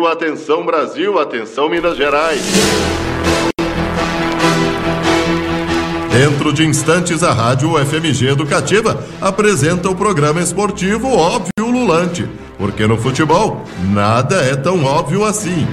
Brasil, atenção Brasil, atenção Minas Gerais. Dentro de instantes, a Rádio FMG Educativa apresenta o programa esportivo Óbvio Lulante, porque no futebol nada é tão óbvio assim.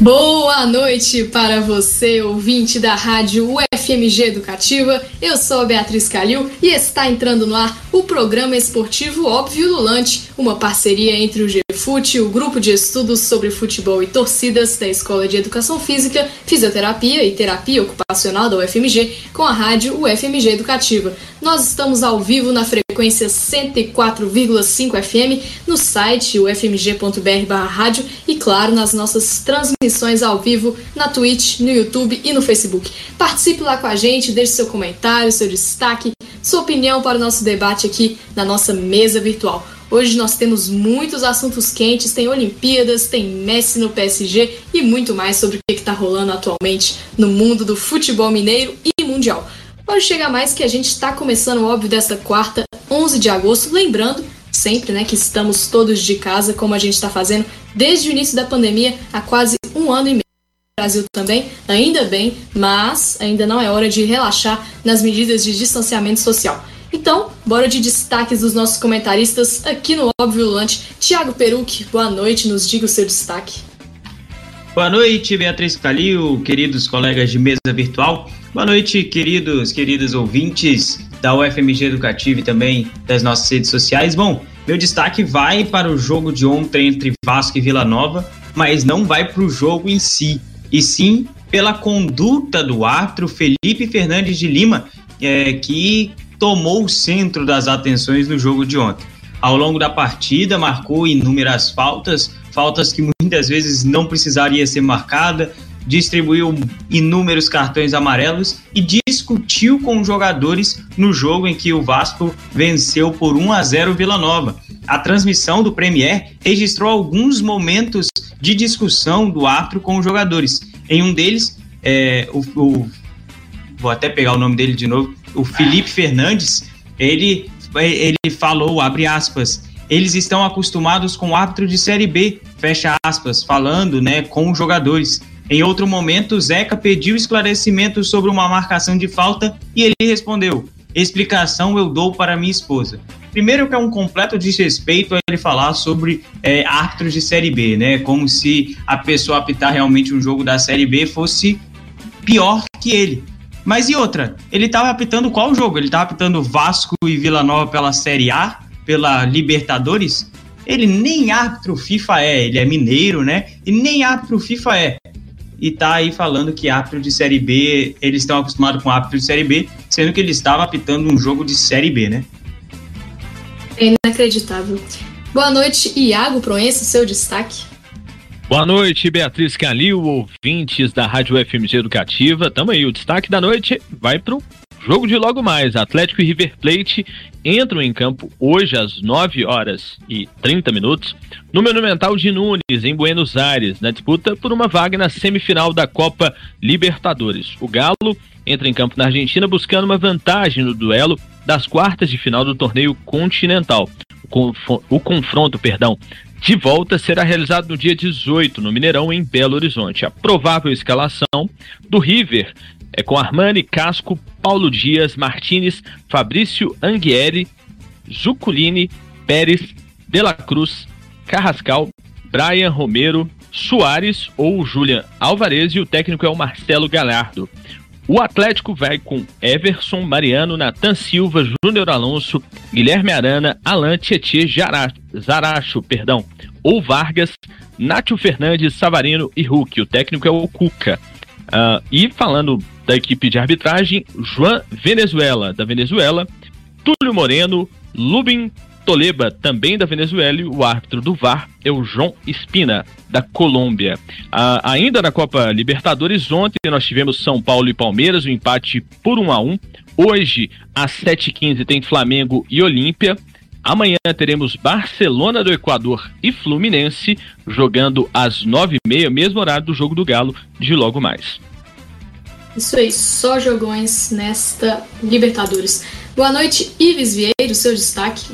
Boa noite para você, ouvinte da Rádio UFMG Educativa. Eu sou a Beatriz Calil e está entrando no ar o programa esportivo Óbvio Lulante, uma parceria entre o GFUT, o Grupo de Estudos sobre Futebol e Torcidas da Escola de Educação Física, Fisioterapia e Terapia Ocupacional da UFMG, com a Rádio UFMG Educativa. Nós estamos ao vivo na frequência 104,5 FM, no site ufmg.br/rádio e, claro, nas nossas transmissões ao vivo na Twitch, no YouTube e no Facebook. Participe lá com a gente, deixe seu comentário, seu destaque, sua opinião para o nosso debate aqui na nossa mesa virtual. Hoje nós temos muitos assuntos quentes, tem Olimpíadas, tem Messi no PSG e muito mais sobre o que está rolando atualmente no mundo do futebol mineiro e mundial. Hoje chega mais que a gente está começando, óbvio, dessa quarta, 11 de agosto, lembrando sempre, né, que estamos todos de casa, como a gente está fazendo desde o início da pandemia, há quase um ano e meio. Brasil também, ainda bem, mas ainda não é hora de relaxar nas medidas de distanciamento social. Então, bora de destaques dos nossos comentaristas aqui no Óbvio Lante. Tiago Peruque, boa noite, nos diga o seu destaque. Boa noite, Beatriz Calil, queridos colegas de mesa virtual. Boa noite, queridos, queridos ouvintes da UFMG Educativa e também das nossas redes sociais. Bom, meu destaque vai para o jogo de ontem entre Vasco e Vila Nova, mas não vai para o jogo em si, e sim pela conduta do árbitro Felipe Fernandes de Lima, é, que tomou o centro das atenções no jogo de ontem. Ao longo da partida, marcou inúmeras faltas, faltas que muitas vezes não precisaria ser marcada, distribuiu inúmeros cartões amarelos e discutiu com os jogadores no jogo em que o Vasco venceu por 1 a 0 Vila Nova. A transmissão do Premier registrou alguns momentos de discussão do árbitro com os jogadores. Em um deles, é, o, o, vou até pegar o nome dele de novo, o Felipe Fernandes, ele, ele falou, abre aspas, eles estão acostumados com o árbitro de Série B, fecha aspas, falando né, com os jogadores. Em outro momento, Zeca pediu esclarecimento sobre uma marcação de falta e ele respondeu: explicação eu dou para minha esposa. Primeiro que é um completo desrespeito ele falar sobre é, árbitros de Série B, né? Como se a pessoa apitar realmente um jogo da Série B fosse pior que ele. Mas e outra? Ele estava apitando qual jogo? Ele estava apitando Vasco e Vila Nova pela Série A, pela Libertadores? Ele nem árbitro FIFA é, ele é mineiro, né? E nem árbitro FIFA é. E tá aí falando que árbitro de Série B, eles estão acostumados com árbitro de Série B, sendo que ele estava apitando um jogo de Série B, né? É inacreditável. Boa noite, Iago Proença, seu destaque. Boa noite, Beatriz Calil, ouvintes da Rádio FMG Educativa. Tamo aí, o destaque da noite vai pro jogo de logo mais. Atlético e River Plate entram em campo hoje às 9 horas e 30 minutos no Monumental de Nunes, em Buenos Aires, na disputa por uma vaga na semifinal da Copa Libertadores. O Galo entra em campo na Argentina buscando uma vantagem no duelo das quartas de final do torneio continental. O, confronto, perdão, de volta será realizado no dia 18, no Mineirão, em Belo Horizonte. A provável escalação do River é com Armani, Casco, Paulo Dias, Martinez, Fabrício Anghieri, Zuculini, Pérez, De La Cruz, Carrascal, Brian Romero, Soares ou Julian Alvarez e o técnico é o Marcelo Galhardo. O Atlético vai com Everson, Mariano, Natan Silva, Júnior Alonso, Guilherme Arana, Alan Tietê, Zaracho, perdão, ou Vargas, Nátio Fernandes, Savarino e Hulk. O técnico é o Cuca. Uh, e falando da equipe de arbitragem, João Venezuela, da Venezuela, Túlio Moreno, Lubin Toleba, também da Venezuela, e o árbitro do VAR é o João Espina, da Colômbia. Ah, ainda na Copa Libertadores, ontem nós tivemos São Paulo e Palmeiras, o um empate por 1 a 1 Hoje, às 7h15, tem Flamengo e Olímpia. Amanhã teremos Barcelona do Equador e Fluminense jogando às 9h30, mesmo horário do jogo do Galo, de logo mais. Isso aí, só jogões nesta Libertadores. Boa noite, Ives Vieira, seu destaque.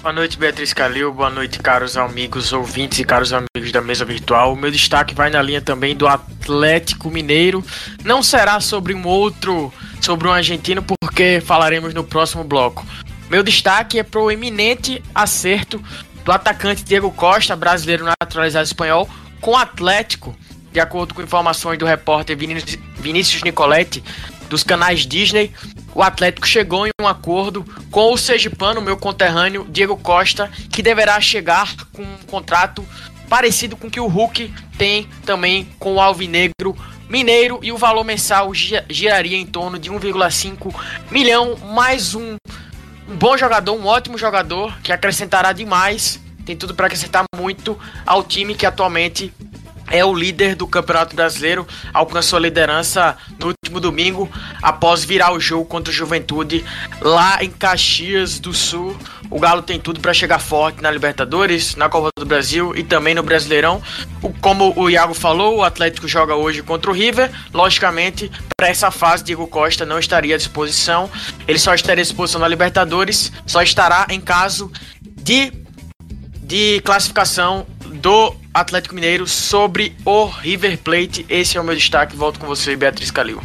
Boa noite, Beatriz Calil. Boa noite, caros amigos ouvintes e caros amigos da mesa virtual. O meu destaque vai na linha também do Atlético Mineiro. Não será sobre um outro, sobre um argentino, porque falaremos no próximo bloco. Meu destaque é para o eminente acerto do atacante Diego Costa, brasileiro naturalizado espanhol, com o Atlético, de acordo com informações do repórter Vinícius Nicoletti, dos canais Disney, o Atlético chegou em um acordo com o Sergipano, meu conterrâneo, Diego Costa, que deverá chegar com um contrato parecido com o que o Hulk tem também com o Alvinegro Mineiro e o valor mensal giraria em torno de 1,5 milhão mais um um bom jogador, um ótimo jogador que acrescentará demais, tem tudo para acrescentar muito ao time que atualmente é o líder do Campeonato Brasileiro, alcançou a liderança no último domingo após virar o jogo contra o Juventude lá em Caxias do Sul. O Galo tem tudo para chegar forte na Libertadores, na Copa do Brasil e também no Brasileirão. Como o Iago falou, o Atlético joga hoje contra o River. Logicamente, para essa fase, Diego Costa não estaria à disposição. Ele só estaria à disposição na Libertadores, só estará em caso de, de classificação do Atlético Mineiro sobre o River Plate. Esse é o meu destaque. Volto com você, Beatriz Calil.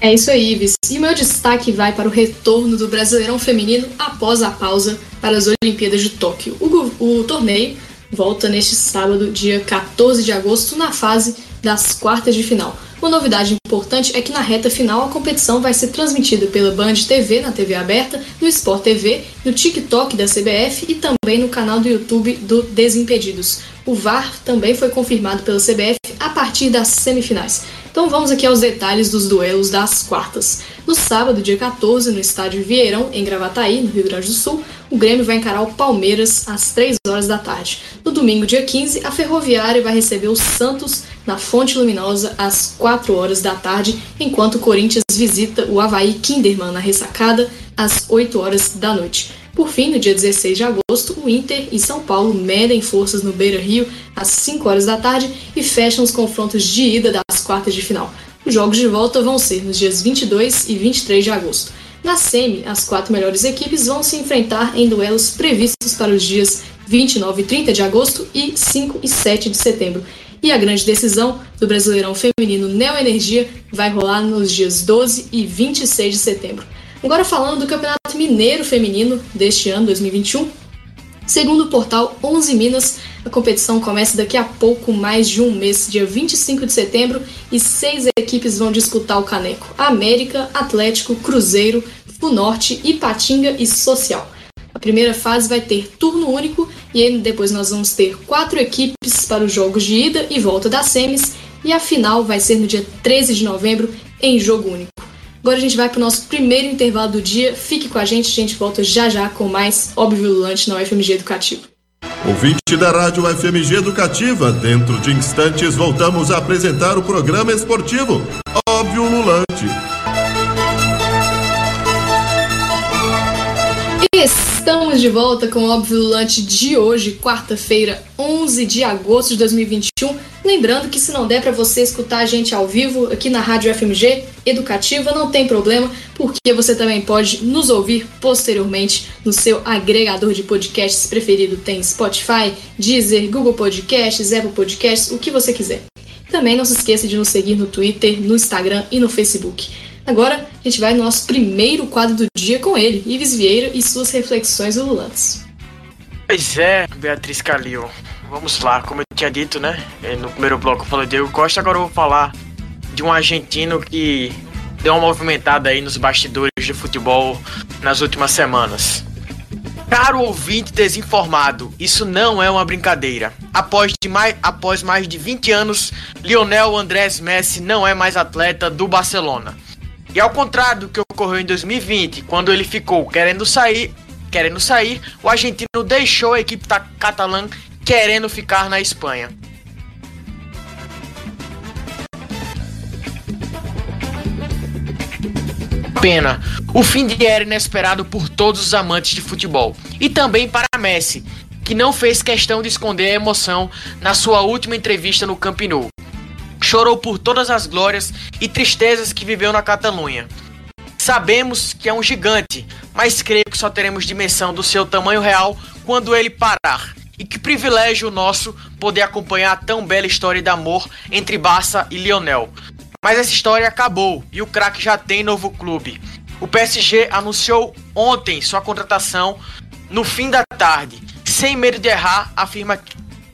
É isso aí, Ives. E meu destaque vai para o retorno do Brasileirão Feminino após a pausa para as Olimpíadas de Tóquio. O, o torneio volta neste sábado, dia 14 de agosto, na fase das quartas de final. Uma novidade importante é que na reta final a competição vai ser transmitida pela Band TV na TV aberta, no Sport TV, no TikTok da CBF e também no canal do YouTube do Desimpedidos. O VAR também foi confirmado pela CBF a partir das semifinais. Então vamos aqui aos detalhes dos duelos das quartas. No sábado, dia 14, no estádio Vieirão, em Gravataí, no Rio Grande do Sul, o Grêmio vai encarar o Palmeiras às 3 horas da tarde. No domingo, dia 15, a Ferroviária vai receber o Santos na Fonte Luminosa às 4 horas da tarde, enquanto o Corinthians visita o Havaí Kinderman na ressacada às 8 horas da noite. Por fim, no dia 16 de agosto, o Inter e São Paulo medem forças no Beira Rio às 5 horas da tarde e fecham os confrontos de ida das quartas de final. Os jogos de volta vão ser nos dias 22 e 23 de agosto. Na SEMI, as quatro melhores equipes vão se enfrentar em duelos previstos para os dias 29 e 30 de agosto e 5 e 7 de setembro. E a grande decisão do Brasileirão Feminino Neo Energia vai rolar nos dias 12 e 26 de setembro. Agora falando do Campeonato Mineiro Feminino deste ano, 2021. Segundo o portal 11 Minas, a competição começa daqui a pouco mais de um mês, dia 25 de setembro, e seis equipes vão disputar o caneco: América, Atlético, Cruzeiro, Funorte, Ipatinga e Social. A primeira fase vai ter turno único e depois nós vamos ter quatro equipes para os jogos de ida e volta das semis, e a final vai ser no dia 13 de novembro em jogo único. Agora a gente vai para o nosso primeiro intervalo do dia. Fique com a gente, a gente volta já já com mais Óbvio Lulante na UFMG Educativa. Ouvinte da Rádio FMG Educativa, dentro de instantes voltamos a apresentar o programa esportivo Óbvio Lulante. Estamos de volta com o Óbvio Lulante de hoje, quarta-feira, 11 de agosto de 2021. Lembrando que se não der para você escutar a gente ao vivo aqui na Rádio FMG Educativa, não tem problema, porque você também pode nos ouvir posteriormente no seu agregador de podcasts preferido. Tem Spotify, Deezer, Google Podcasts, Apple Podcasts, o que você quiser. Também não se esqueça de nos seguir no Twitter, no Instagram e no Facebook. Agora a gente vai no nosso primeiro quadro do dia com ele, Ives Vieira e suas reflexões ululantes. Pois é, Beatriz Calil. Vamos lá, como eu tinha dito, né? É, no primeiro bloco eu falei Diego Costa, agora eu vou falar de um argentino que deu uma movimentada aí nos bastidores de futebol nas últimas semanas. Caro ouvinte desinformado, isso não é uma brincadeira. Após, de mais, após mais de 20 anos, Lionel Andrés Messi não é mais atleta do Barcelona. E ao contrário do que ocorreu em 2020, quando ele ficou querendo sair, querendo sair, o argentino deixou a equipe catalã querendo ficar na Espanha. Pena. O fim de era inesperado por todos os amantes de futebol e também para Messi, que não fez questão de esconder a emoção na sua última entrevista no Camp Nou chorou por todas as glórias e tristezas que viveu na Catalunha. Sabemos que é um gigante, mas creio que só teremos dimensão do seu tamanho real quando ele parar. E que privilégio nosso poder acompanhar a tão bela história de amor entre Barça e Lionel. Mas essa história acabou e o craque já tem novo clube. O PSG anunciou ontem sua contratação no fim da tarde. Sem medo de errar, afirma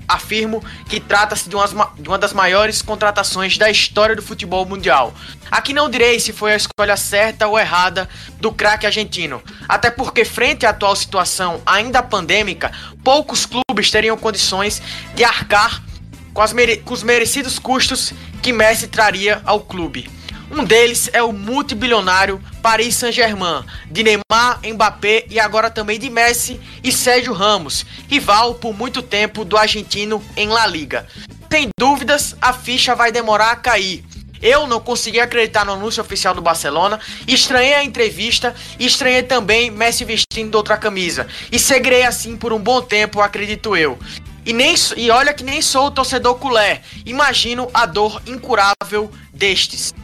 afirmo que trata-se de, de, uma das maiores contratações da história do futebol mundial. Aqui não direi se foi a escolha certa ou errada do craque argentino, até porque, frente à atual situação ainda pandêmica, poucos clubes teriam condições de arcar com, com os merecidos custos que Messi traria ao clube. Um deles é o multibilionário Paris Saint-Germain, de Neymar, Mbappé e agora também de Messi e Sérgio Ramos, rival por muito tempo do argentino em La Liga. Sem dúvidas, a ficha vai demorar a cair. Eu não consegui acreditar no anúncio oficial do Barcelona, estranhei a entrevista e estranhei também Messi vestindo outra camisa. E seguirei assim por um bom tempo, acredito eu. E, nem, e olha que nem sou o torcedor culé. Imagino a dor incurável destes.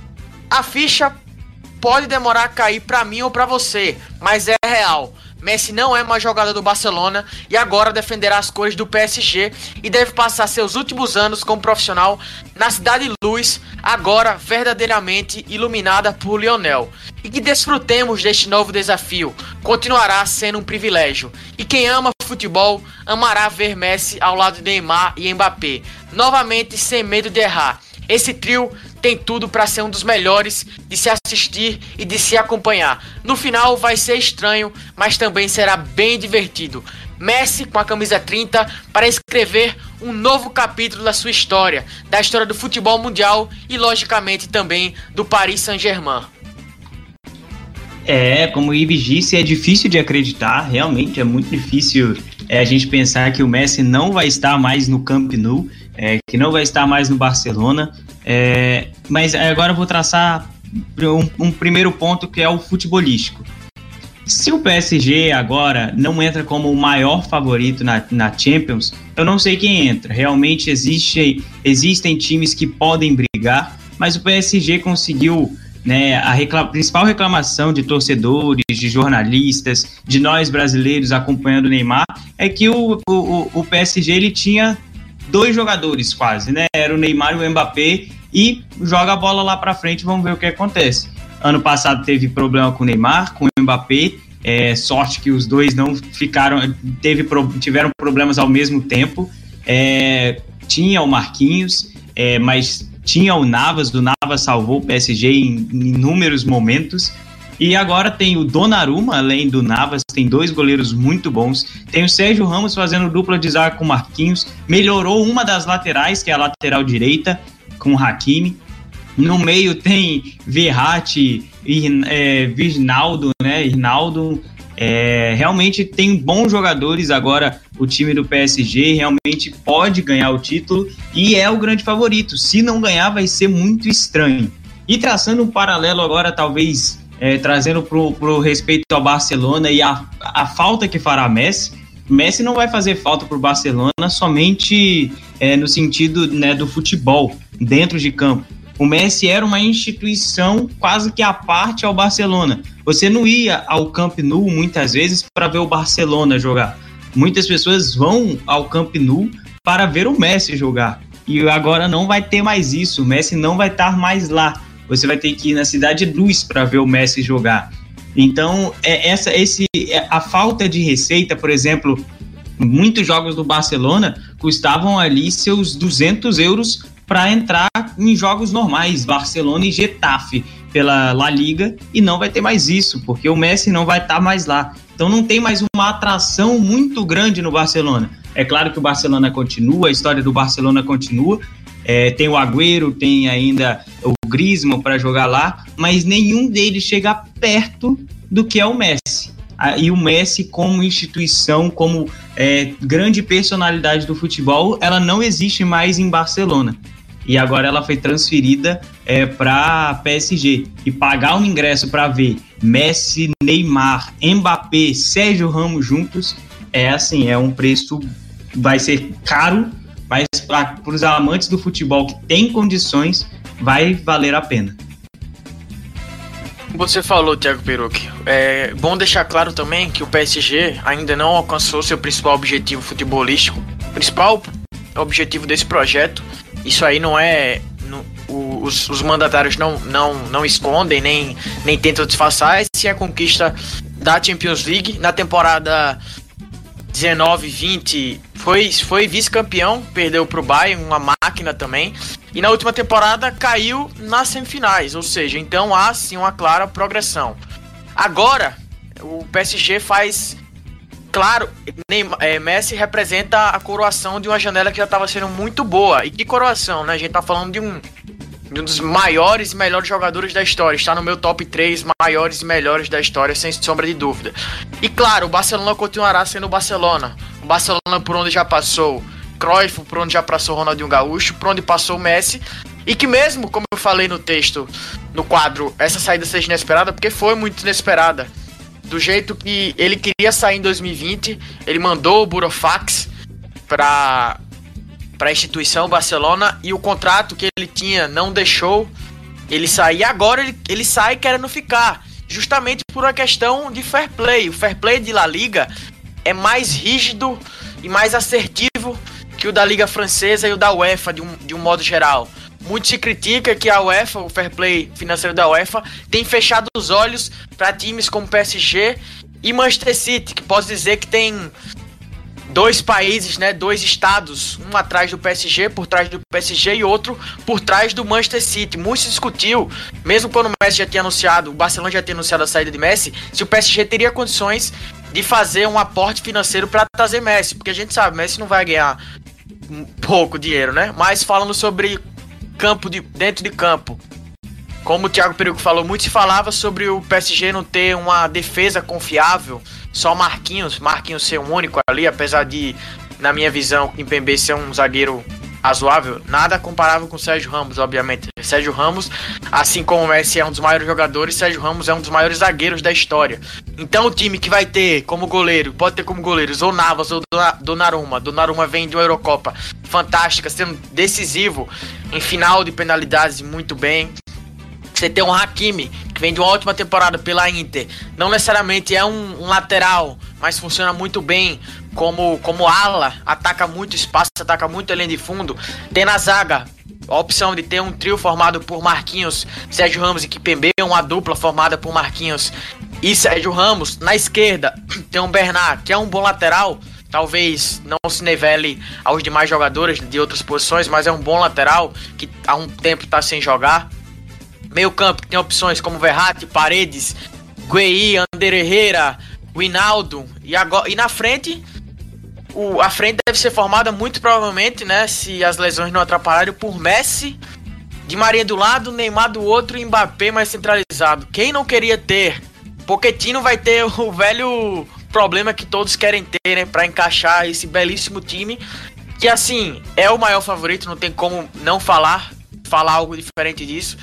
A ficha pode demorar a cair para mim ou para você, mas é real. Messi não é mais jogador do Barcelona e agora defenderá as cores do PSG e deve passar seus últimos anos como profissional na Cidade Luz, agora verdadeiramente iluminada por Lionel. E que desfrutemos deste novo desafio, continuará sendo um privilégio. E quem ama futebol amará ver Messi ao lado de Neymar e Mbappé, novamente sem medo de errar. Esse trio tem tudo para ser um dos melhores de se assistir e de se acompanhar. No final vai ser estranho, mas também será bem divertido. Messi com a camisa 30 para escrever um novo capítulo da sua história, da história do futebol mundial e logicamente também do Paris Saint-Germain. É, como o Ives disse, é difícil de acreditar, realmente é muito difícil é, a gente pensar que o Messi não vai estar mais no Camp Nou, é, que não vai estar mais no Barcelona. É, mas agora eu vou traçar um, um, primeiro ponto que é o futebolístico. Se o PSG agora não entra como o maior favorito na, na Champions, eu não sei quem entra. Realmente existe, existem times que podem brigar, mas o PSG conseguiu né, a principal reclamação de torcedores, de jornalistas, de nós brasileiros acompanhando o Neymar é que o, o, o PSG ele tinha dois jogadores quase, né? Era o Neymar e o Mbappé e joga a bola lá para frente, vamos ver o que acontece. Ano passado teve problema com o Neymar, com o Mbappé, é, sorte que os dois não ficaram, teve, tiveram problemas ao mesmo tempo. É, tinha o Marquinhos, é, mas tinha o Navas, o Navas salvou o PSG em, em inúmeros momentos. E agora tem o Donnarumma, além do Navas, tem dois goleiros muito bons. Tem o Sérgio Ramos fazendo dupla de zaga com o Marquinhos. Melhorou uma das laterais, que é a lateral direita, com o Hakimi. No meio tem Verratti, é, Virnaldo, né? Irnaldo. É, realmente tem bons jogadores agora. O time do PSG realmente pode ganhar o título e é o grande favorito. Se não ganhar, vai ser muito estranho. E traçando um paralelo agora, talvez é, trazendo para o respeito ao Barcelona e a, a falta que fará Messi, Messi não vai fazer falta para o Barcelona somente é, no sentido né, do futebol, dentro de campo. O Messi era uma instituição quase que à parte ao Barcelona. Você não ia ao Camp Nou muitas vezes para ver o Barcelona jogar. Muitas pessoas vão ao Camp Nou para ver o Messi jogar. E agora não vai ter mais isso. O Messi não vai estar mais lá você vai ter que ir na Cidade Luz para ver o Messi jogar. Então, é essa, esse, é, a falta de receita, por exemplo, muitos jogos do Barcelona custavam ali seus 200 euros para entrar em jogos normais, Barcelona e Getafe pela La Liga, e não vai ter mais isso, porque o Messi não vai estar tá mais lá. Então não tem mais uma atração muito grande no Barcelona. É claro que o Barcelona continua, a história do Barcelona continua, é, tem o Agüero, tem ainda o Griezmann para jogar lá, mas nenhum deles chega perto do que é o Messi. E o Messi, como instituição, como é, grande personalidade do futebol, ela não existe mais em Barcelona. E agora ela foi transferida é, para PSG. E pagar um ingresso para ver Messi, Neymar, Mbappé, Sérgio Ramos juntos, é assim, é um preço, vai ser caro, mas para os amantes do futebol que tem condições, vai valer a pena. Você falou, Thiago Perucchi. É bom deixar claro também que o PSG ainda não alcançou seu principal objetivo futebolístico. Principal objetivo desse projeto, isso aí não é. No, os, os, mandatários não, não, não escondem, nem, nem tentam disfarçar, essa é a conquista da Champions League na temporada 19, 20 foi, foi vice-campeão, perdeu para o Bayern, uma máquina também. E na última temporada caiu nas semifinais, ou seja, então há sim uma clara progressão. Agora, o PSG faz. Claro, é, Messi representa a coroação de uma janela que já estava sendo muito boa. E que coroação, né? A gente tá falando de um de um dos maiores e melhores jogadores da história. Está no meu top 3 maiores e melhores da história, sem sombra de dúvida. E claro, o Barcelona continuará sendo o Barcelona. O Barcelona por onde já passou Cruyff, por onde já passou Ronaldinho Gaúcho, por onde passou o Messi. E que mesmo, como eu falei no texto, no quadro, essa saída seja inesperada, porque foi muito inesperada. Do jeito que ele queria sair em 2020, ele mandou o Burofax para para a instituição Barcelona e o contrato que ele tinha não deixou ele sair. Agora ele, ele sai querendo ficar, justamente por uma questão de fair play. O fair play de La Liga é mais rígido e mais assertivo que o da Liga Francesa e o da UEFA de um, de um modo geral. Muito se critica que a UEFA, o fair play financeiro da UEFA, tem fechado os olhos para times como PSG e Manchester City, que posso dizer que tem dois países, né, dois estados, um atrás do PSG, por trás do PSG e outro por trás do Manchester City. Muito se discutiu, mesmo quando o Messi já tinha anunciado, o Barcelona já tinha anunciado a saída de Messi, se o PSG teria condições de fazer um aporte financeiro para trazer Messi, porque a gente sabe, Messi não vai ganhar pouco dinheiro, né? Mas falando sobre campo de dentro de campo, como o Thiago Perigo falou, muito se falava sobre o PSG não ter uma defesa confiável só Marquinhos, Marquinhos ser um único ali, apesar de, na minha visão, Kimpembe ser um zagueiro razoável, nada comparável com o Sérgio Ramos, obviamente. Sérgio Ramos, assim como o Messi é um dos maiores jogadores, Sérgio Ramos é um dos maiores zagueiros da história. Então o time que vai ter como goleiro, pode ter como goleiros ou Navas ou Donnarumma. Donnarumma vem de uma Eurocopa fantástica, sendo decisivo em final de penalidades muito bem. Você tem um Hakimi, que vem de uma ótima temporada pela Inter. Não necessariamente é um, um, lateral, mas funciona muito bem como, como ala. Ataca muito espaço, ataca muito além de fundo. Tem na zaga a opção de ter um trio formado por Marquinhos, Sérgio Ramos e Kipembe, uma dupla formada por Marquinhos e Sérgio Ramos. Na esquerda tem um Bernard, que é um bom lateral, talvez não se nivele aos demais jogadores de outras posições, mas é um bom lateral que há um tempo está sem jogar. Meio campo que tem opções como Verratti, Paredes, Guei, Ander Herrera, Winaldo. E, agora, e na frente, o, a frente deve ser formada muito provavelmente, né? Se as lesões não atrapalharem, por Messi, Di Maria do lado, Neymar do outro e Mbappé mais centralizado. Quem não queria ter? Pochettino vai ter o velho problema que todos querem ter, né? Pra encaixar esse belíssimo time. Que assim, é o maior favorito, não tem como não falar, falar algo diferente disso.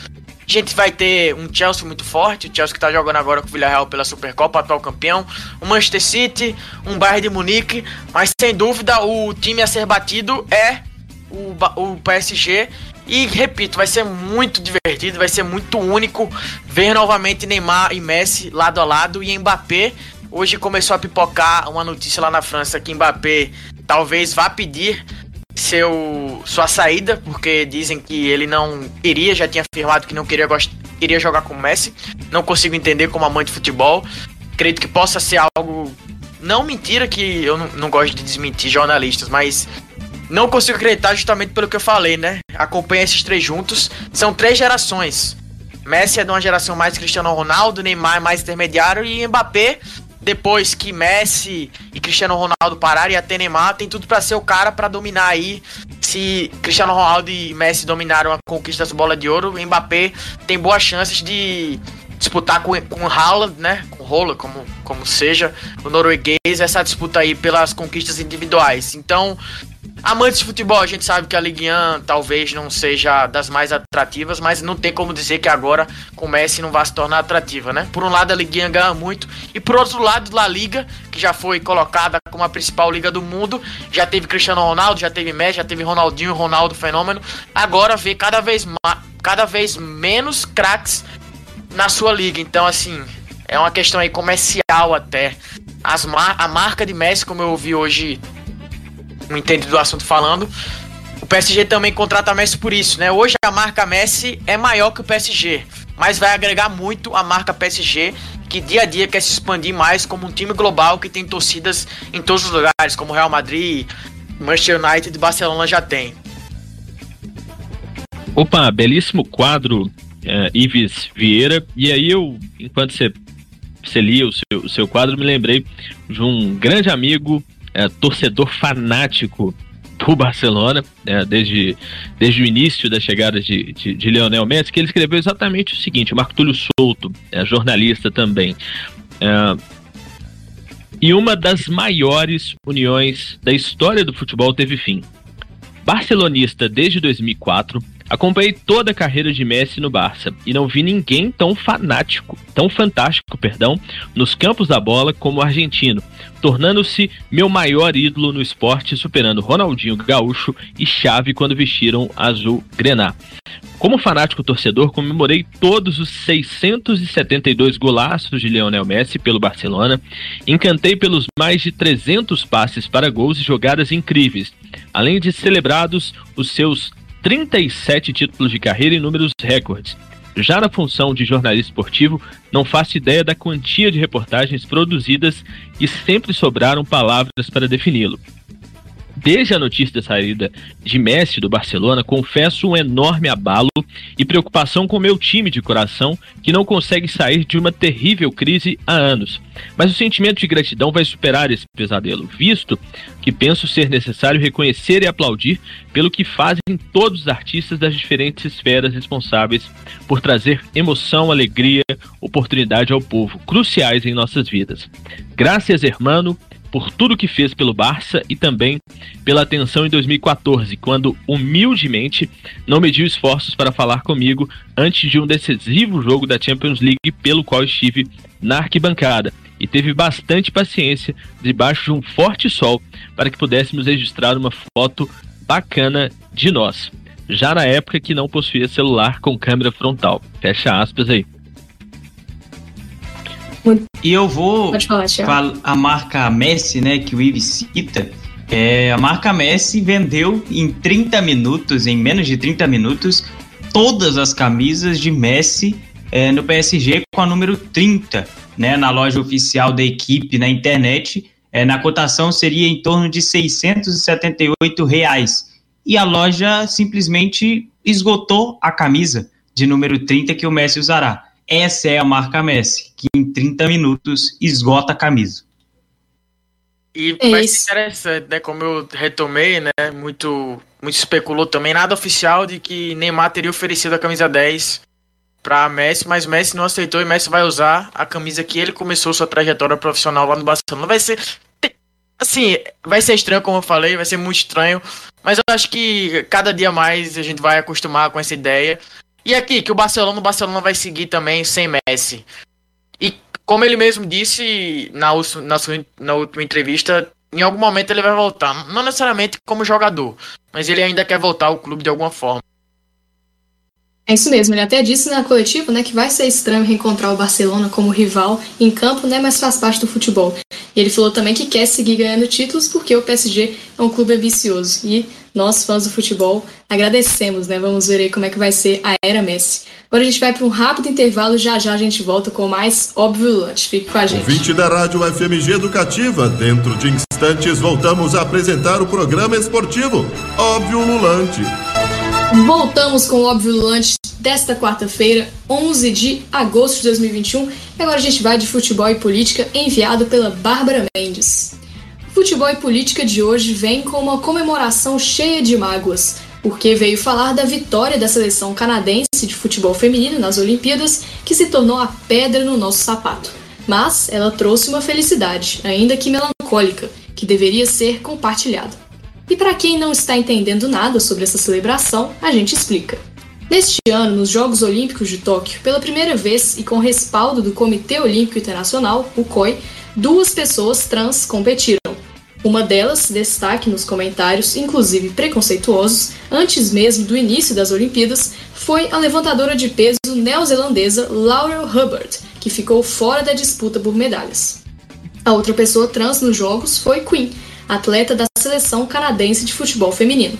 Gente vai ter um Chelsea muito forte, o Chelsea que está jogando agora com o Villarreal pela Supercopa, atual campeão, um Manchester City, um Bayern de Munique, mas sem dúvida o time a ser batido é o, o PSG. E repito, vai ser muito divertido, vai ser muito único ver novamente Neymar e Messi lado a lado e Mbappé. Hoje começou a pipocar uma notícia lá na França que Mbappé talvez vá pedir seu sua saída, porque dizem que ele não queria, já tinha afirmado que não queria, queria jogar com o Messi. Não consigo entender como amante de futebol. Acredito que possa ser algo. Não mentira, que eu não, não gosto de desmentir jornalistas, mas não consigo acreditar justamente pelo que eu falei, né? Acompanha esses três juntos. São três gerações. Messi é de uma geração mais Cristiano Ronaldo, Neymar é mais intermediário e Mbappé depois que Messi e Cristiano Ronaldo pararem a ter Neymar, tem tudo para ser o cara para dominar aí. Se Cristiano Ronaldo e Messi dominaram a conquista das bolas de ouro, Mbappé tem boas chances de disputar com, com Haaland, né? Com Rola, como, como seja, o norueguês, essa disputa aí pelas conquistas individuais. Então, Amantes de futebol, a gente sabe que a Ligue 1 talvez não seja das mais atrativas, mas não tem como dizer que agora com o Messi não vai se tornar atrativa, né? Por um lado, a Ligue 1 ganha muito, e por outro lado, La Liga, que já foi colocada como a principal liga do mundo, já teve Cristiano Ronaldo, já teve Messi, já teve Ronaldinho, Ronaldo Fenômeno, agora vê cada vez, cada vez menos craques na sua liga. Então, assim, é uma questão aí comercial até. As mar a marca de Messi, como eu ouvi hoje não entende do assunto falando. O PSG também contrata Messi por isso, né? Hoje a marca Messi é maior que o PSG, mas vai agregar muito a marca PSG, que dia a dia quer se expandir mais como um time global que tem torcidas em todos os lugares, como Real Madrid, Manchester United e Barcelona já tem. Opa, belíssimo quadro, uh, Ives Vieira. E aí eu, enquanto você, você lia o seu, o seu quadro, me lembrei de um grande amigo é, torcedor fanático do Barcelona, é, desde, desde o início da chegada de, de, de, Lionel Messi, que ele escreveu exatamente o seguinte: Marco Túlio Souto, é, jornalista também. É, e uma das maiores uniões da história do futebol teve fim. Barcelonista desde 2004, Acompanhei toda a carreira de Messi no Barça e não vi ninguém tão fanático, tão fantástico, perdão, nos campos da bola como o argentino, tornando-se meu maior ídolo no esporte, superando Ronaldinho Gaúcho e Xavi quando vestiram azul grená. Como fanático torcedor, comemorei todos os 672 golaços de Lionel Messi pelo Barcelona, encantei pelos mais de 300 passes para gols e jogadas incríveis, além de celebrados os seus 37 títulos de carreira e números recordes. Já na função de jornalista esportivo, não faço ideia da quantia de reportagens produzidas e sempre sobraram palavras para defini-lo. Desde a notícia da saída de Messi do Barcelona, confesso um enorme abalo e preocupação com meu time de coração, que não consegue sair de uma terrível crise há anos. Mas o sentimento de gratidão vai superar esse pesadelo, visto que penso ser necessário reconhecer e aplaudir pelo que fazem todos os artistas das diferentes esferas responsáveis por trazer emoção, alegria, oportunidade ao povo, cruciais em nossas vidas. Graças, hermano, por tudo que fez pelo Barça e também pela atenção em 2014, quando humildemente não mediu esforços para falar comigo antes de um decisivo jogo da Champions League pelo qual estive na arquibancada e teve bastante paciência debaixo de um forte sol para que pudéssemos registrar uma foto bacana de nós, já na época que não possuía celular com câmera frontal. Fecha aspas aí. E eu vou falar, a marca Messi, né, que o Ives cita, é, a marca Messi vendeu em 30 minutos, em menos de 30 minutos, todas as camisas de Messi é, no PSG com a número 30, né, na loja oficial da equipe na internet. É, na cotação seria em torno de 678 reais. E a loja simplesmente esgotou a camisa de número 30 que o Messi usará. Essa é a marca Messi, que em 30 minutos esgota a camisa. E é vai ser interessante, né? Como eu retomei, né? Muito, muito especulou também, nada oficial de que Neymar teria oferecido a camisa 10 para Messi, mas Messi não aceitou e Messi vai usar a camisa que ele começou sua trajetória profissional lá no Barcelona. Vai ser assim, vai ser estranho como eu falei, vai ser muito estranho, mas eu acho que cada dia mais a gente vai acostumar com essa ideia. E aqui, que o Barcelona, o Barcelona vai seguir também sem Messi. E como ele mesmo disse na, na, sua, na última entrevista, em algum momento ele vai voltar. Não necessariamente como jogador, mas ele ainda quer voltar ao clube de alguma forma. É isso mesmo, ele até disse na coletiva né, que vai ser estranho reencontrar o Barcelona como rival em campo, né, mas faz parte do futebol. E ele falou também que quer seguir ganhando títulos porque o PSG é um clube ambicioso. E nós, fãs do futebol, agradecemos, né? Vamos ver aí como é que vai ser a era Messi. Agora a gente vai para um rápido intervalo, já já a gente volta com mais Óbvio Lulante. Fique com a gente. 20 da Rádio FMG Educativa, dentro de instantes voltamos a apresentar o programa esportivo Óbvio Lulante. Voltamos com o Óbvio Lulante desta quarta-feira, 11 de agosto de 2021. E agora a gente vai de futebol e política, enviado pela Bárbara Mendes. Futebol e Política de hoje vem com uma comemoração cheia de mágoas, porque veio falar da vitória da seleção canadense de futebol feminino nas Olimpíadas, que se tornou a pedra no nosso sapato. Mas ela trouxe uma felicidade, ainda que melancólica, que deveria ser compartilhada. E para quem não está entendendo nada sobre essa celebração, a gente explica. Neste ano, nos Jogos Olímpicos de Tóquio, pela primeira vez e com respaldo do Comitê Olímpico Internacional, o COI, duas pessoas trans competiram. Uma delas, destaque nos comentários, inclusive preconceituosos, antes mesmo do início das Olimpíadas, foi a levantadora de peso neozelandesa Laurel Hubbard, que ficou fora da disputa por medalhas. A outra pessoa trans nos Jogos foi Queen, atleta da seleção canadense de futebol feminino.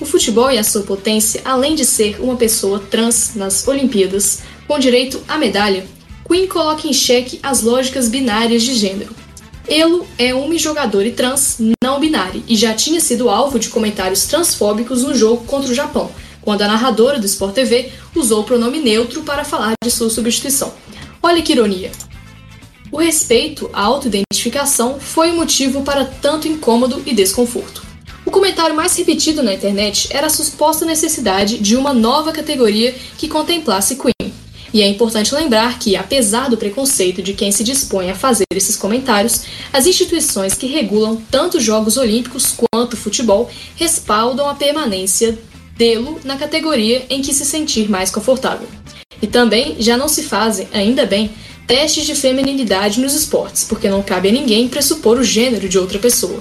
O futebol e a sua potência, além de ser uma pessoa trans nas Olimpíadas, com direito à medalha, Queen coloca em xeque as lógicas binárias de gênero. Elo é um jogador e trans não binário e já tinha sido alvo de comentários transfóbicos no jogo contra o Japão, quando a narradora do Sport TV usou o pronome neutro para falar de sua substituição. Olha que ironia! O respeito à autoidentificação foi o motivo para tanto incômodo e desconforto. O comentário mais repetido na internet era a suposta necessidade de uma nova categoria que contemplasse Queen, e é importante lembrar que, apesar do preconceito de quem se dispõe a fazer esses comentários, as instituições que regulam tanto os Jogos Olímpicos quanto o futebol respaldam a permanência dele na categoria em que se sentir mais confortável. E também já não se fazem, ainda bem, testes de feminilidade nos esportes, porque não cabe a ninguém pressupor o gênero de outra pessoa.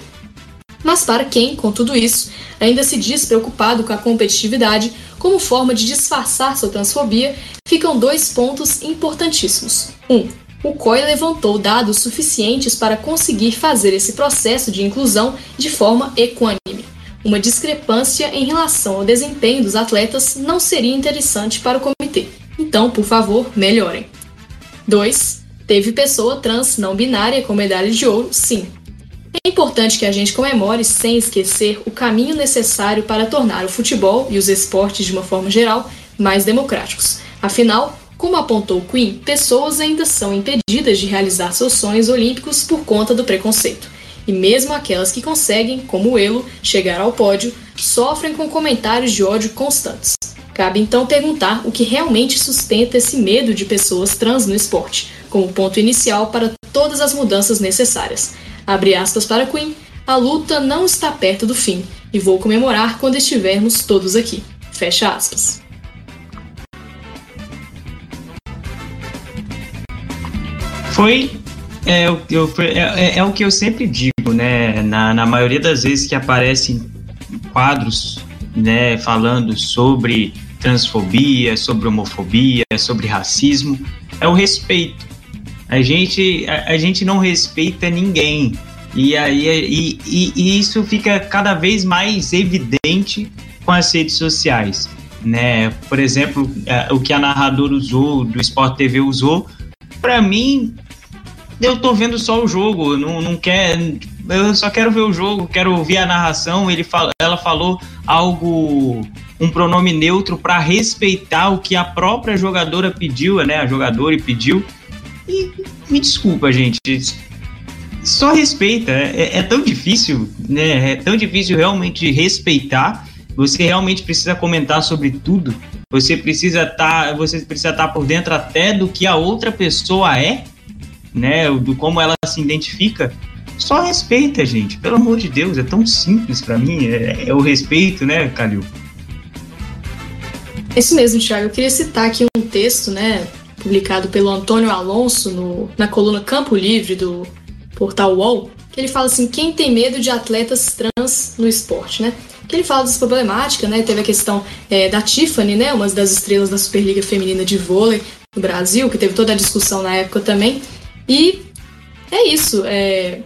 Mas para quem, com tudo isso, ainda se diz preocupado com a competitividade como forma de disfarçar sua transfobia, ficam dois pontos importantíssimos. 1. Um, o COI levantou dados suficientes para conseguir fazer esse processo de inclusão de forma equânime. Uma discrepância em relação ao desempenho dos atletas não seria interessante para o comitê. Então, por favor, melhorem. 2. Teve pessoa trans não binária com medalha de ouro, sim, é importante que a gente comemore sem esquecer o caminho necessário para tornar o futebol e os esportes de uma forma geral mais democráticos. Afinal, como apontou Queen, pessoas ainda são impedidas de realizar seus sonhos olímpicos por conta do preconceito. E mesmo aquelas que conseguem, como Elo, chegar ao pódio, sofrem com comentários de ódio constantes. Cabe então perguntar o que realmente sustenta esse medo de pessoas trans no esporte, como ponto inicial para todas as mudanças necessárias. Abre aspas para Queen, a luta não está perto do fim e vou comemorar quando estivermos todos aqui. Fecha aspas. Foi é, o, eu, é, é, é, o que eu sempre digo, né? Na, na maioria das vezes que aparecem quadros, né, falando sobre transfobia, sobre homofobia, sobre racismo, é o respeito. A gente, a, a gente não respeita ninguém. E aí e, e, e, isso fica cada vez mais evidente com as redes sociais. Né? Por exemplo, é, o que a narradora usou, do Sport TV usou, para mim, eu tô vendo só o jogo, não, não quer, eu só quero ver o jogo, quero ouvir a narração. Ele fala, ela falou algo, um pronome neutro para respeitar o que a própria jogadora pediu, né? A jogadora pediu. E me desculpa, gente. Só respeita. É, é tão difícil, né? É tão difícil realmente respeitar. Você realmente precisa comentar sobre tudo. Você precisa estar, tá, você precisa estar tá por dentro até do que a outra pessoa é, né? Do como ela se identifica. Só respeita, gente. Pelo amor de Deus, é tão simples para mim. É, é, o respeito, né, Calil? É isso mesmo, Thiago. Eu queria citar aqui um texto, né, publicado pelo Antônio Alonso no, na coluna Campo Livre do portal UOL, que ele fala assim: quem tem medo de atletas trans no esporte, né? Que ele fala dessa problemática, né? Teve a questão é, da Tiffany, né? Uma das estrelas da Superliga Feminina de Vôlei no Brasil, que teve toda a discussão na época também. E é isso. É,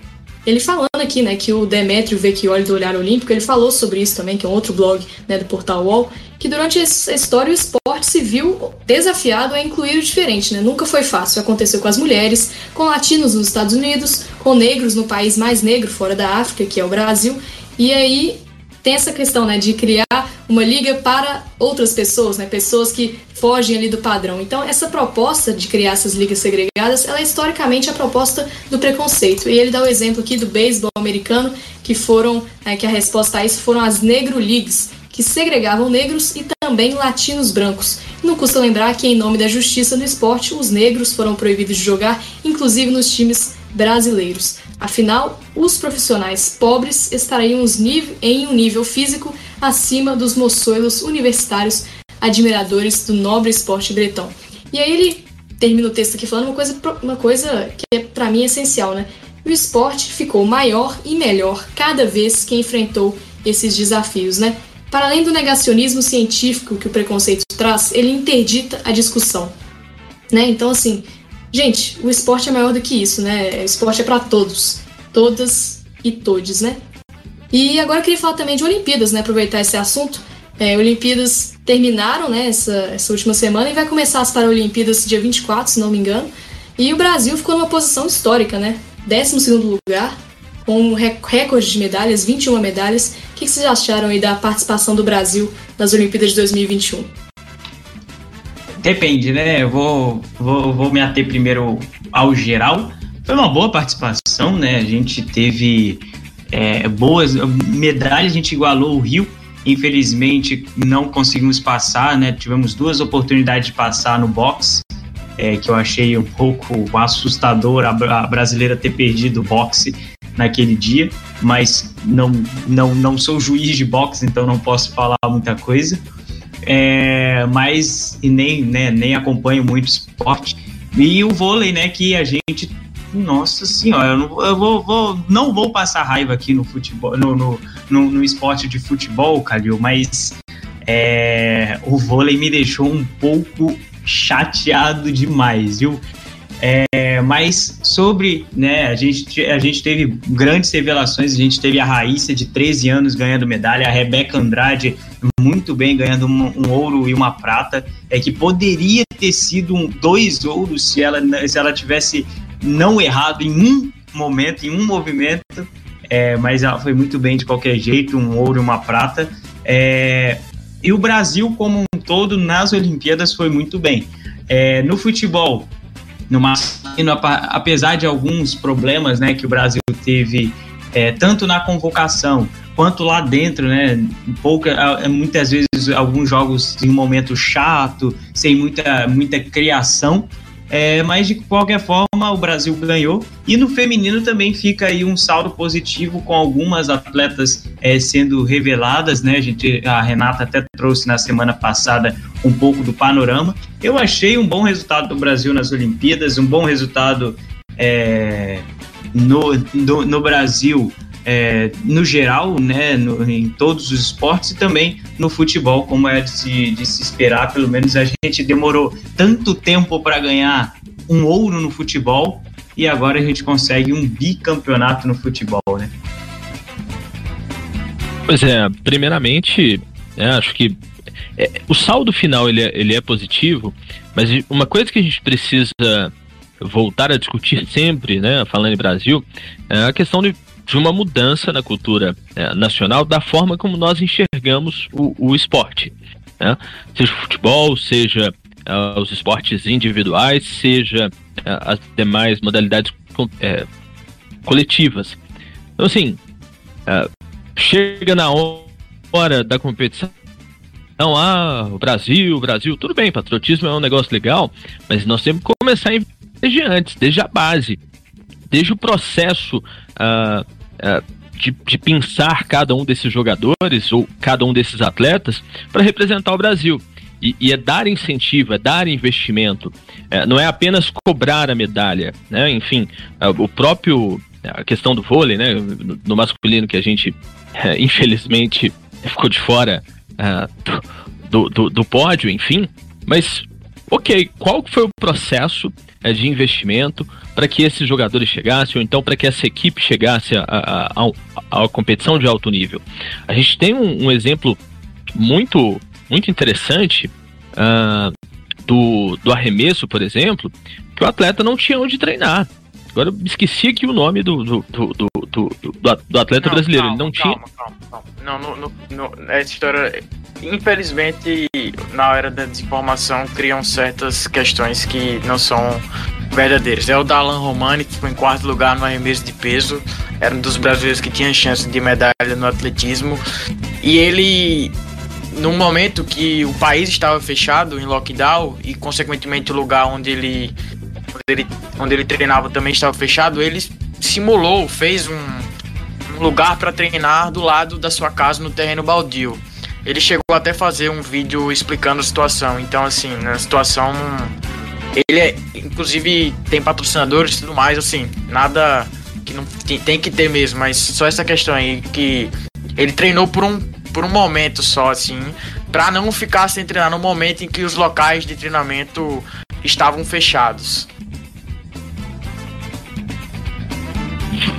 ele falando aqui, né, que o Demetrio Vecchioli do Olhar Olímpico, ele falou sobre isso também, que é um outro blog né, do portal UOL, que durante essa história o esporte se viu desafiado a incluir o diferente, né? Nunca foi fácil. Aconteceu com as mulheres, com latinos nos Estados Unidos, com negros no país mais negro fora da África, que é o Brasil. E aí tem essa questão, né, de criar uma liga para outras pessoas, né, pessoas que fogem ali do padrão. Então, essa proposta de criar essas ligas segregadas, ela é historicamente a proposta do preconceito. E ele dá o exemplo aqui do beisebol americano, que foram, né, que a resposta a isso foram as Negro Leagues, que segregavam negros e também latinos brancos. Não custa lembrar que, em nome da justiça no esporte, os negros foram proibidos de jogar, inclusive nos times brasileiros. Afinal, os profissionais pobres estariam em um nível físico acima dos moçoilos universitários admiradores do nobre esporte bretão. E aí ele termina o texto aqui falando uma coisa, uma coisa que é para mim essencial, né? O esporte ficou maior e melhor cada vez que enfrentou esses desafios, né? Para além do negacionismo científico que o preconceito traz, ele interdita a discussão, né? Então assim, gente, o esporte é maior do que isso, né? O esporte é para todos, todas e todes, né? E agora eu queria falar também de Olimpíadas, né? Aproveitar esse assunto. É, Olimpíadas terminaram né, essa, essa última semana e vai começar as Paralimpíadas dia 24, se não me engano. E o Brasil ficou numa posição histórica, né? 12 lugar, com um recorde de medalhas, 21 medalhas. O que vocês acharam aí da participação do Brasil nas Olimpíadas de 2021? Depende, né? Eu vou, vou, vou me ater primeiro ao geral. Foi uma boa participação, né? A gente teve é, boas medalhas, a gente igualou o Rio Infelizmente não conseguimos passar, né? Tivemos duas oportunidades de passar no box, é, que eu achei um pouco assustador a, a brasileira ter perdido o boxe naquele dia, mas não, não, não sou juiz de boxe, então não posso falar muita coisa. É, mas e nem, né, nem acompanho muito esporte. E o vôlei, né, que a gente nossa senhora, eu, não, eu vou, vou, não vou passar raiva aqui no futebol, no, no, no, no esporte de futebol, Calil, mas é, o vôlei me deixou um pouco chateado demais, viu? É, mas sobre, né, a gente, a gente teve grandes revelações, a gente teve a Raíssa de 13 anos ganhando medalha, a Rebeca Andrade muito bem ganhando um, um ouro e uma prata, é que poderia ter sido um, dois ouros se ela, se ela tivesse não errado em um momento, em um movimento, é, mas ela foi muito bem de qualquer jeito, um ouro e uma prata. É, e o Brasil, como um todo, nas Olimpíadas foi muito bem. É, no futebol, no masculino, apesar de alguns problemas né, que o Brasil teve, é, tanto na convocação quanto lá dentro, né? Pouca, muitas vezes alguns jogos em um momento chato, sem muita, muita criação. É, mas de qualquer forma, o Brasil ganhou. E no feminino também fica aí um saldo positivo com algumas atletas é, sendo reveladas, né? A, gente, a Renata até trouxe na semana passada um pouco do panorama. Eu achei um bom resultado do Brasil nas Olimpíadas, um bom resultado é, no, no, no Brasil é, no geral, né, no, em todos os esportes e também no futebol, como é de se, de se esperar. Pelo menos a gente demorou tanto tempo para ganhar um ouro no futebol e agora a gente consegue um bicampeonato no futebol, né? Pois é, primeiramente, é, acho que é, o saldo final ele é, ele é positivo, mas uma coisa que a gente precisa voltar a discutir sempre, né, falando em Brasil, é a questão de de uma mudança na cultura é, nacional da forma como nós enxergamos o, o esporte. Né? Seja o futebol, seja uh, os esportes individuais, seja uh, as demais modalidades é, coletivas. Então, assim, uh, chega na hora da competição. Não, ah, o Brasil, o Brasil, tudo bem, patriotismo é um negócio legal, mas nós temos que começar desde antes, desde a base desde o processo uh, uh, de, de, pensar cada um desses jogadores ou cada um desses atletas para representar o Brasil. E, e, é dar incentivo, é dar investimento, é, não é apenas cobrar a medalha, né? Enfim, uh, o próprio a questão do vôlei, né? No, no masculino que a gente é, infelizmente ficou de fora do, do, do pódio, enfim. Mas ok, qual foi o processo de investimento para que esses jogadores chegassem, ou então para que essa equipe chegasse à competição de alto nível. A gente tem um, um exemplo muito, muito interessante uh, do, do arremesso, por exemplo, que o atleta não tinha onde treinar. Agora eu esqueci aqui o nome do, do, do, do, atleta brasileiro. Calma, Ele não calma, tinha. Calma, calma. Não, no, no, no, essa história infelizmente, na era da desinformação, criam certas questões que não são verdadeiras. É o Dalan Romani, que ficou em quarto lugar no arremesso de peso, era um dos brasileiros que tinha chance de medalha no atletismo, e ele num momento que o país estava fechado em lockdown e consequentemente o lugar onde ele ele, onde ele treinava também estava fechado, ele simulou, fez um, um lugar para treinar do lado da sua casa no terreno baldio. Ele chegou até a fazer um vídeo explicando a situação. Então, assim, na situação. Ele é, inclusive, tem patrocinadores e tudo mais, assim, nada que não tem, tem que ter mesmo, mas só essa questão aí que ele treinou por um, por um momento só, assim, para não ficar sem treinar no momento em que os locais de treinamento estavam fechados.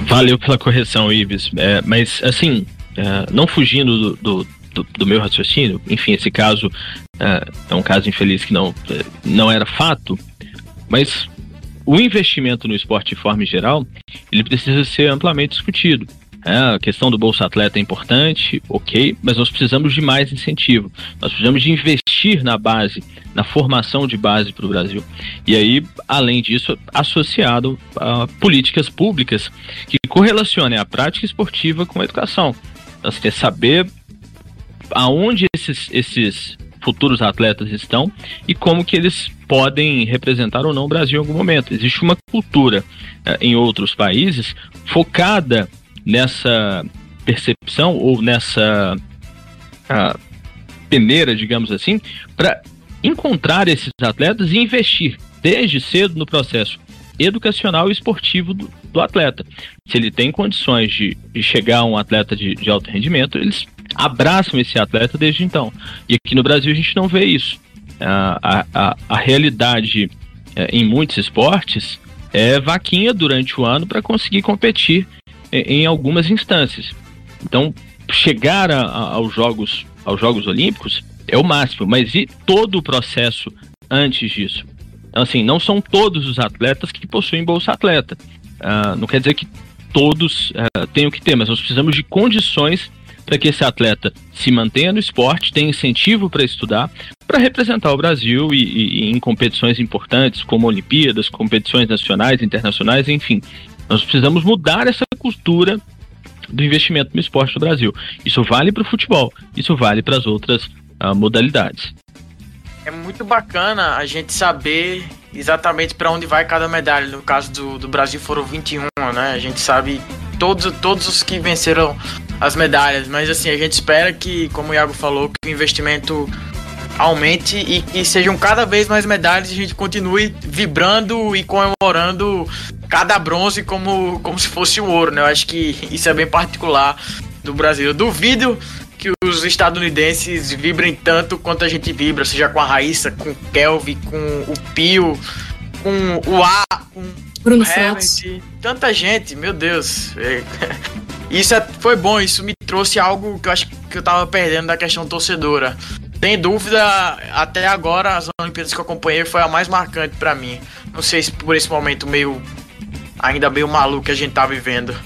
Valeu pela correção, Ives. É, mas, assim, é, não fugindo do, do, do, meu raciocínio, enfim, esse caso é, é, um caso infeliz que não, é, não era fato, mas o investimento no esporte de forma geral, ele precisa ser amplamente discutido. É, a questão do Bolsa Atleta é importante, ok, mas nós precisamos de mais incentivo. Nós precisamos de investir na base, na formação de base para o Brasil. E aí, além disso, associado a políticas públicas que correlacionem a prática esportiva com a educação. Nós temos que saber aonde esses, esses futuros atletas estão e como que eles podem representar ou não o Brasil em algum momento. Existe uma cultura eh, em outros países focada nessa percepção ou nessa uh, peneira, digamos assim, para encontrar esses atletas e investir desde cedo no processo educacional e esportivo do, do atleta. Se ele tem condições de, de chegar a um atleta de, de alto rendimento, eles abraçam esse atleta desde então. E aqui no Brasil a gente não vê isso. A, a, a realidade é, em muitos esportes é vaquinha durante o ano para conseguir competir em algumas instâncias. Então, chegar a, a, aos Jogos aos Jogos Olímpicos é o máximo, mas e todo o processo antes disso? Então, assim, não são todos os atletas que possuem bolsa atleta. Uh, não quer dizer que todos uh, tenham que ter, mas nós precisamos de condições para que esse atleta se mantenha no esporte, tenha incentivo para estudar, para representar o Brasil e, e, em competições importantes como Olimpíadas, competições nacionais, internacionais, enfim. Nós precisamos mudar essa cultura do investimento no esporte no Brasil. Isso vale para o futebol, isso vale para as outras uh, modalidades. É muito bacana a gente saber exatamente para onde vai cada medalha. No caso do, do Brasil foram 21, né? A gente sabe todos, todos os que venceram as medalhas, mas assim, a gente espera que, como o Iago falou, que o investimento aumente e que sejam cada vez mais medalhas e a gente continue vibrando e comemorando cada bronze como, como se fosse o ouro, né? Eu acho que isso é bem particular do Brasil. Eu duvido que os estadunidenses vibrem tanto quanto a gente vibra, seja com a Raíssa, com o Kelvin, com o Pio, com o A, com Bruno Santos. Tanta gente, meu Deus. É, isso é, foi bom, isso me trouxe algo que eu acho que eu tava perdendo da questão torcedora. Sem dúvida, até agora, as Olimpíadas que eu acompanhei foi a mais marcante para mim. Não sei se por esse momento meio. ainda meio maluco que a gente tá vivendo.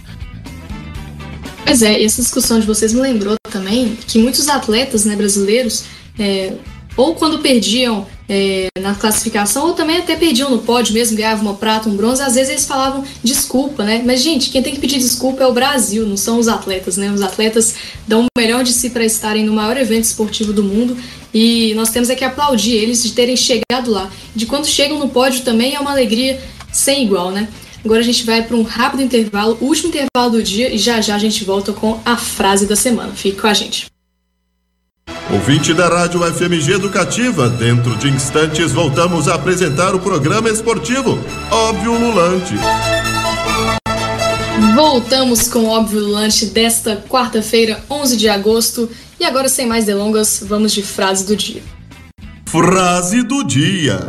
Pois é, essa discussão de vocês me lembrou também que muitos atletas né, brasileiros, é, ou quando perdiam é, na classificação, ou também até perdiam no pódio mesmo, ganhavam uma prata, um bronze, às vezes eles falavam desculpa, né? Mas, gente, quem tem que pedir desculpa é o Brasil, não são os atletas, né? Os atletas dão o melhor de si para estarem no maior evento esportivo do mundo e nós temos é que aplaudir eles de terem chegado lá. De quando chegam no pódio também é uma alegria sem igual, né? Agora a gente vai para um rápido intervalo, último intervalo do dia, e já já a gente volta com a frase da semana. Fique com a gente. Ouvinte da Rádio FMG Educativa, dentro de instantes voltamos a apresentar o programa esportivo Óbvio Lulante. Voltamos com o Óbvio Lulante desta quarta-feira, 11 de agosto. E agora, sem mais delongas, vamos de frase do dia. Frase do dia.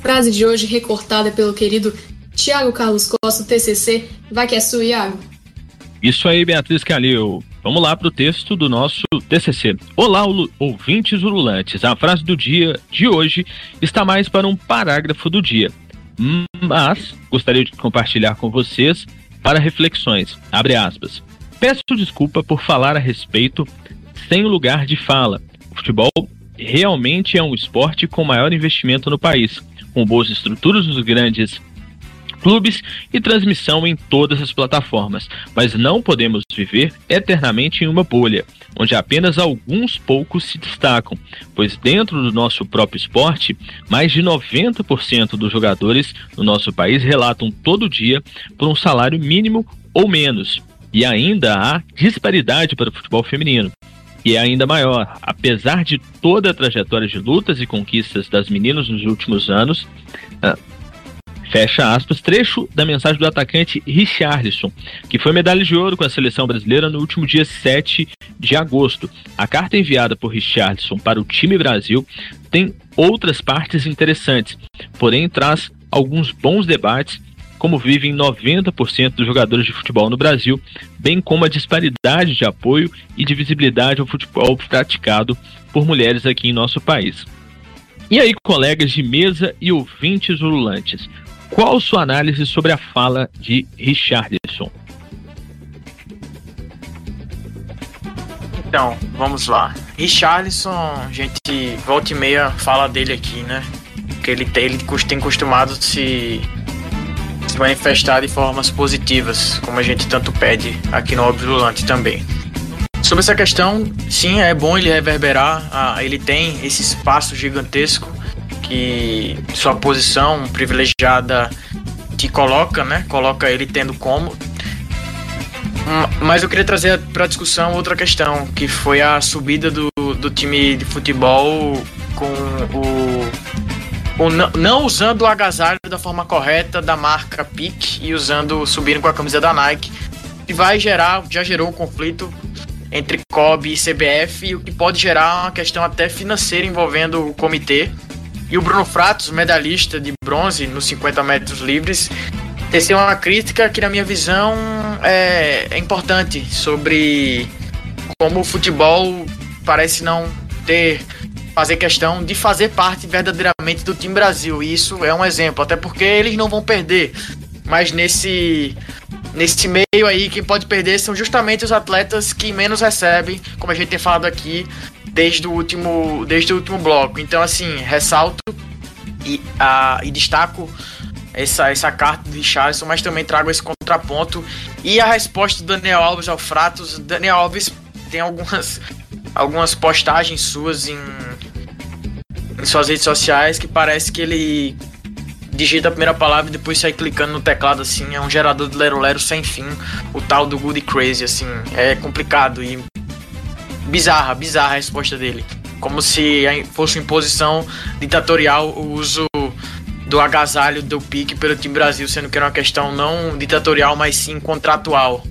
Frase de hoje recortada pelo querido Tiago Carlos Costa, TCC. Vai que é sua, Iago. Isso aí, Beatriz Calil. Vamos lá para o texto do nosso TCC. Olá, ouvintes ululantes. A frase do dia de hoje está mais para um parágrafo do dia, mas gostaria de compartilhar com vocês para reflexões. Abre aspas. Peço desculpa por falar a respeito sem lugar de fala. O futebol realmente é um esporte com maior investimento no país, com boas estruturas nos grandes clubes e transmissão em todas as plataformas. Mas não podemos viver eternamente em uma bolha, onde apenas alguns poucos se destacam, pois dentro do nosso próprio esporte, mais de 90% dos jogadores no nosso país relatam todo dia por um salário mínimo ou menos. E ainda há disparidade para o futebol feminino e é ainda maior. Apesar de toda a trajetória de lutas e conquistas das meninas nos últimos anos, uh, fecha aspas, trecho da mensagem do atacante Richarlison, que foi medalha de ouro com a seleção brasileira no último dia 7 de agosto. A carta enviada por Richarlison para o time Brasil tem outras partes interessantes, porém traz alguns bons debates como vivem 90% dos jogadores de futebol no Brasil, bem como a disparidade de apoio e de visibilidade ao futebol praticado por mulheres aqui em nosso país. E aí, colegas de mesa e ouvintes ululantes, qual sua análise sobre a fala de Richardson? Então, vamos lá. Richarlison, a gente volta e meia fala dele aqui, né? Que ele tem, ele tem costumado se se manifestar de formas positivas, como a gente tanto pede aqui no Óbvio Lulante também. Sobre essa questão, sim, é bom ele reverberar, ah, ele tem esse espaço gigantesco que sua posição privilegiada te coloca, né? Coloca ele tendo como. Mas eu queria trazer para discussão outra questão, que foi a subida do, do time de futebol com o não, não, usando o agasalho da forma correta da marca PIC e usando subindo com a camisa da Nike, e vai gerar, já gerou um conflito entre COB e CBF, o que pode gerar uma questão até financeira envolvendo o comitê. E o Bruno Fratos, medalhista de bronze nos 50 metros livres, teceu uma crítica que, na minha visão, é, é importante sobre como o futebol parece não ter fazer questão de fazer parte verdadeiramente do time Brasil. E isso é um exemplo, até porque eles não vão perder. Mas nesse nesse meio aí, quem pode perder são justamente os atletas que menos recebem, como a gente tem falado aqui desde o último, desde o último bloco. Então, assim, ressalto e, a, e destaco essa, essa carta de Richardson, mas também trago esse contraponto. E a resposta do Daniel Alves ao Fratos. Daniel Alves tem algumas, algumas postagens suas em, em suas redes sociais que parece que ele digita a primeira palavra e depois sai clicando no teclado assim, é um gerador de lero lero sem fim, o tal do good crazy assim, é complicado e bizarra, bizarra a resposta dele. Como se fosse uma imposição ditatorial o uso do agasalho do pique pelo time Brasil, sendo que era uma questão não ditatorial, mas sim contratual.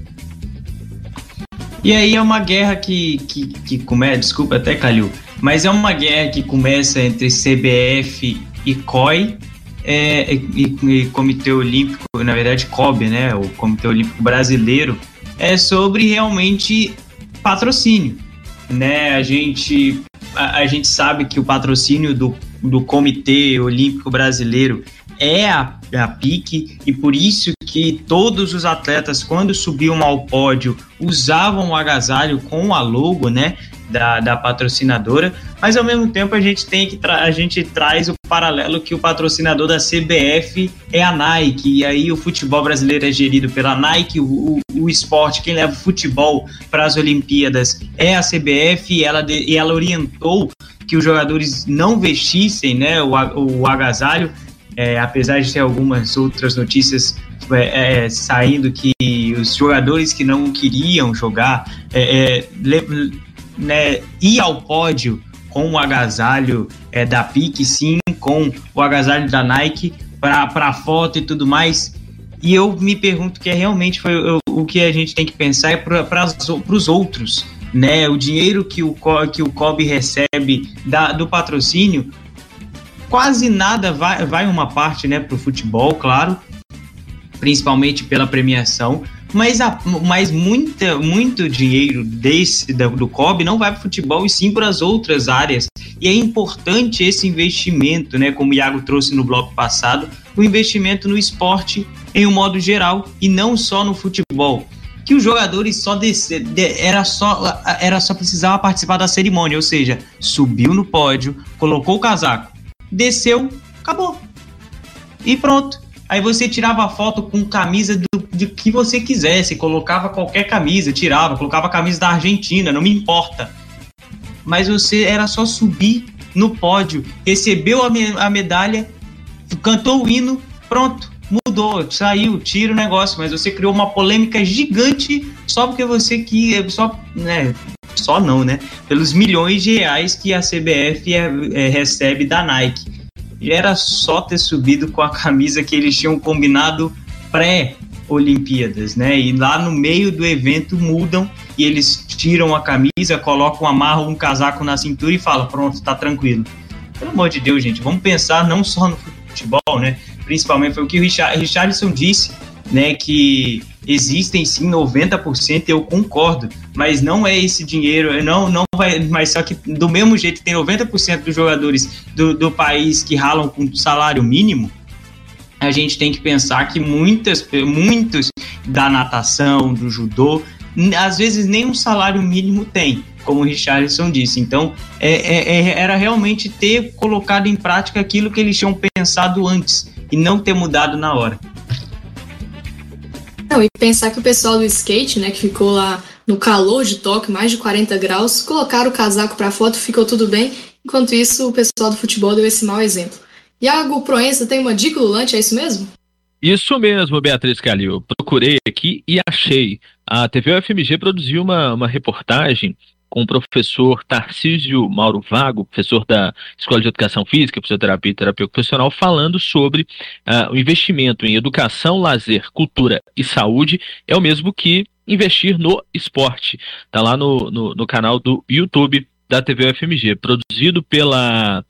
E aí é uma guerra que, que, que começa, desculpa até, Calil, mas é uma guerra que começa entre CBF e COI é, e, e, Comitê Olímpico, na verdade COB, né, o Comitê Olímpico Brasileiro, é sobre realmente patrocínio, né? A gente a, a gente sabe que o patrocínio do, do Comitê Olímpico Brasileiro é a, a pique e por isso que todos os atletas, quando subiam ao pódio, usavam o agasalho com a logo, né? Da, da patrocinadora, mas ao mesmo tempo a gente tem que a gente traz o paralelo que o patrocinador da CBF é a Nike, e aí o futebol brasileiro é gerido pela Nike, o, o, o esporte, quem leva o futebol para as Olimpíadas é a CBF, e ela, e ela orientou que os jogadores não vestissem né, o, o agasalho, é, apesar de ter algumas outras notícias é, é, saindo que os jogadores que não queriam jogar é, é, né, ir ao pódio com o agasalho é, da PIC, sim, com o agasalho da Nike para foto e tudo mais. E eu me pergunto que é realmente foi eu, o que a gente tem que pensar é para os outros, né? O dinheiro que o que o COB recebe da, do patrocínio quase nada vai, vai uma parte né, para o futebol, claro, principalmente pela premiação, mas, a, mas muita, muito dinheiro desse do, do COB não vai para o futebol e sim para as outras áreas. E é importante esse investimento, né, como o Iago trouxe no bloco passado, o investimento no esporte em um modo geral e não só no futebol. Que os jogadores só descer, de, era só era só precisava participar da cerimônia, ou seja, subiu no pódio, colocou o casaco, desceu, acabou. E pronto. Aí você tirava foto com camisa do, de que você quisesse, colocava qualquer camisa, tirava, colocava a camisa da Argentina, não me importa. Mas você era só subir no pódio, recebeu a, me, a medalha, cantou o hino, pronto, mudou, saiu, tira o negócio, mas você criou uma polêmica gigante só porque você que só, né, só não, né? Pelos milhões de reais que a CBF é, é, recebe da Nike. E era só ter subido com a camisa que eles tinham combinado pré-Olimpíadas, né? E lá no meio do evento mudam e eles tiram a camisa, colocam, amarram um casaco na cintura e falam: pronto, tá tranquilo. Pelo amor de Deus, gente, vamos pensar não só no futebol, né? Principalmente foi o que o Richard, Richardson disse, né? Que existem sim 90%, eu concordo, mas não é esse dinheiro, não, não vai, mas só que do mesmo jeito tem 90% dos jogadores do, do país que ralam com salário mínimo, a gente tem que pensar que muitas, muitos da natação, do judô, às vezes nem um salário mínimo tem, como o Richardson disse. Então, é, é, é, era realmente ter colocado em prática aquilo que eles tinham pensado antes e não ter mudado na hora. Não, e pensar que o pessoal do skate, né, que ficou lá no calor de Tóquio, mais de 40 graus, colocaram o casaco para foto, ficou tudo bem, enquanto isso o pessoal do futebol deu esse mau exemplo. Iago Proença tem uma dica lulante, é isso mesmo? Isso mesmo, Beatriz Calil. Procurei aqui e achei. A TV UFMG produziu uma, uma reportagem com o professor Tarcísio Mauro Vago, professor da Escola de Educação Física, Fisioterapia e Terapia Ocupacional, falando sobre uh, o investimento em educação, lazer, cultura e saúde é o mesmo que investir no esporte. Está lá no, no, no, canal do YouTube da TV UFMG, produzido pela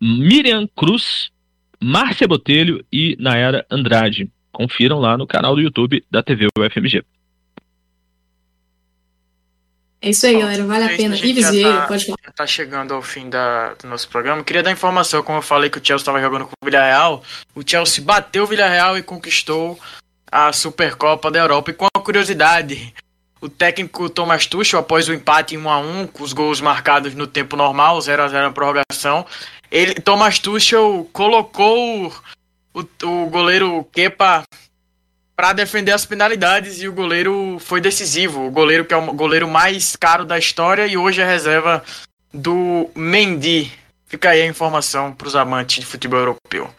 Miriam Cruz, Márcia Botelho e Nayara Andrade. Confiram lá no canal do YouTube da TV UFMG. É isso aí, galera. Vale a pena. Ives Vieira, tá, pode falar. Já tá chegando ao fim da, do nosso programa. Queria dar informação, como eu falei que o Chelsea estava jogando com o Villarreal. O Chelsea bateu o Villarreal e conquistou a Supercopa da Europa. E com uma curiosidade, o técnico Thomas Tuchel, após o empate em 1 a 1 com os gols marcados no tempo normal, 0 a 0 na prorrogação, ele, Thomas Tuchel colocou o, o goleiro Kepa para defender as penalidades e o goleiro foi decisivo. O goleiro que é o goleiro mais caro da história e hoje é reserva do Mendy. Fica aí a informação para os amantes de futebol europeu.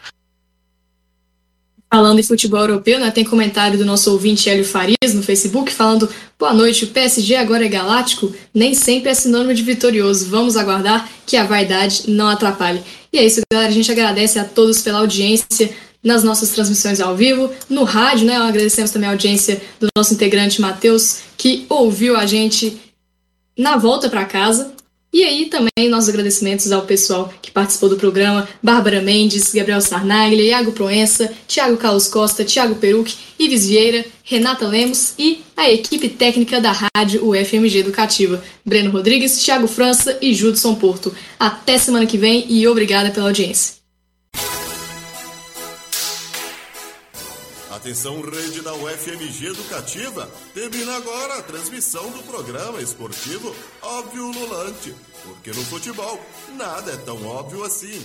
Falando em futebol europeu, né, tem comentário do nosso ouvinte Hélio Farias no Facebook falando: Boa noite, o PSG agora é galáctico? Nem sempre é sinônimo de vitorioso. Vamos aguardar que a vaidade não atrapalhe. E é isso, galera. A gente agradece a todos pela audiência nas nossas transmissões ao vivo, no rádio, né? Agradecemos também a audiência do nosso integrante Matheus, que ouviu a gente na volta para casa. E aí também nossos agradecimentos ao pessoal que participou do programa, Bárbara Mendes, Gabriel Sarnaglia, Iago Proença, Thiago Carlos Costa, Thiago Peruc, Ives Vieira, Renata Lemos e a equipe técnica da rádio UFMG Educativa, Breno Rodrigues, Thiago França e Judson Porto. Até semana que vem e obrigada pela audiência. Atenção, rede da UFMG Educativa. Termina agora a transmissão do programa esportivo Óbvio Lulante. Porque no futebol, nada é tão óbvio assim.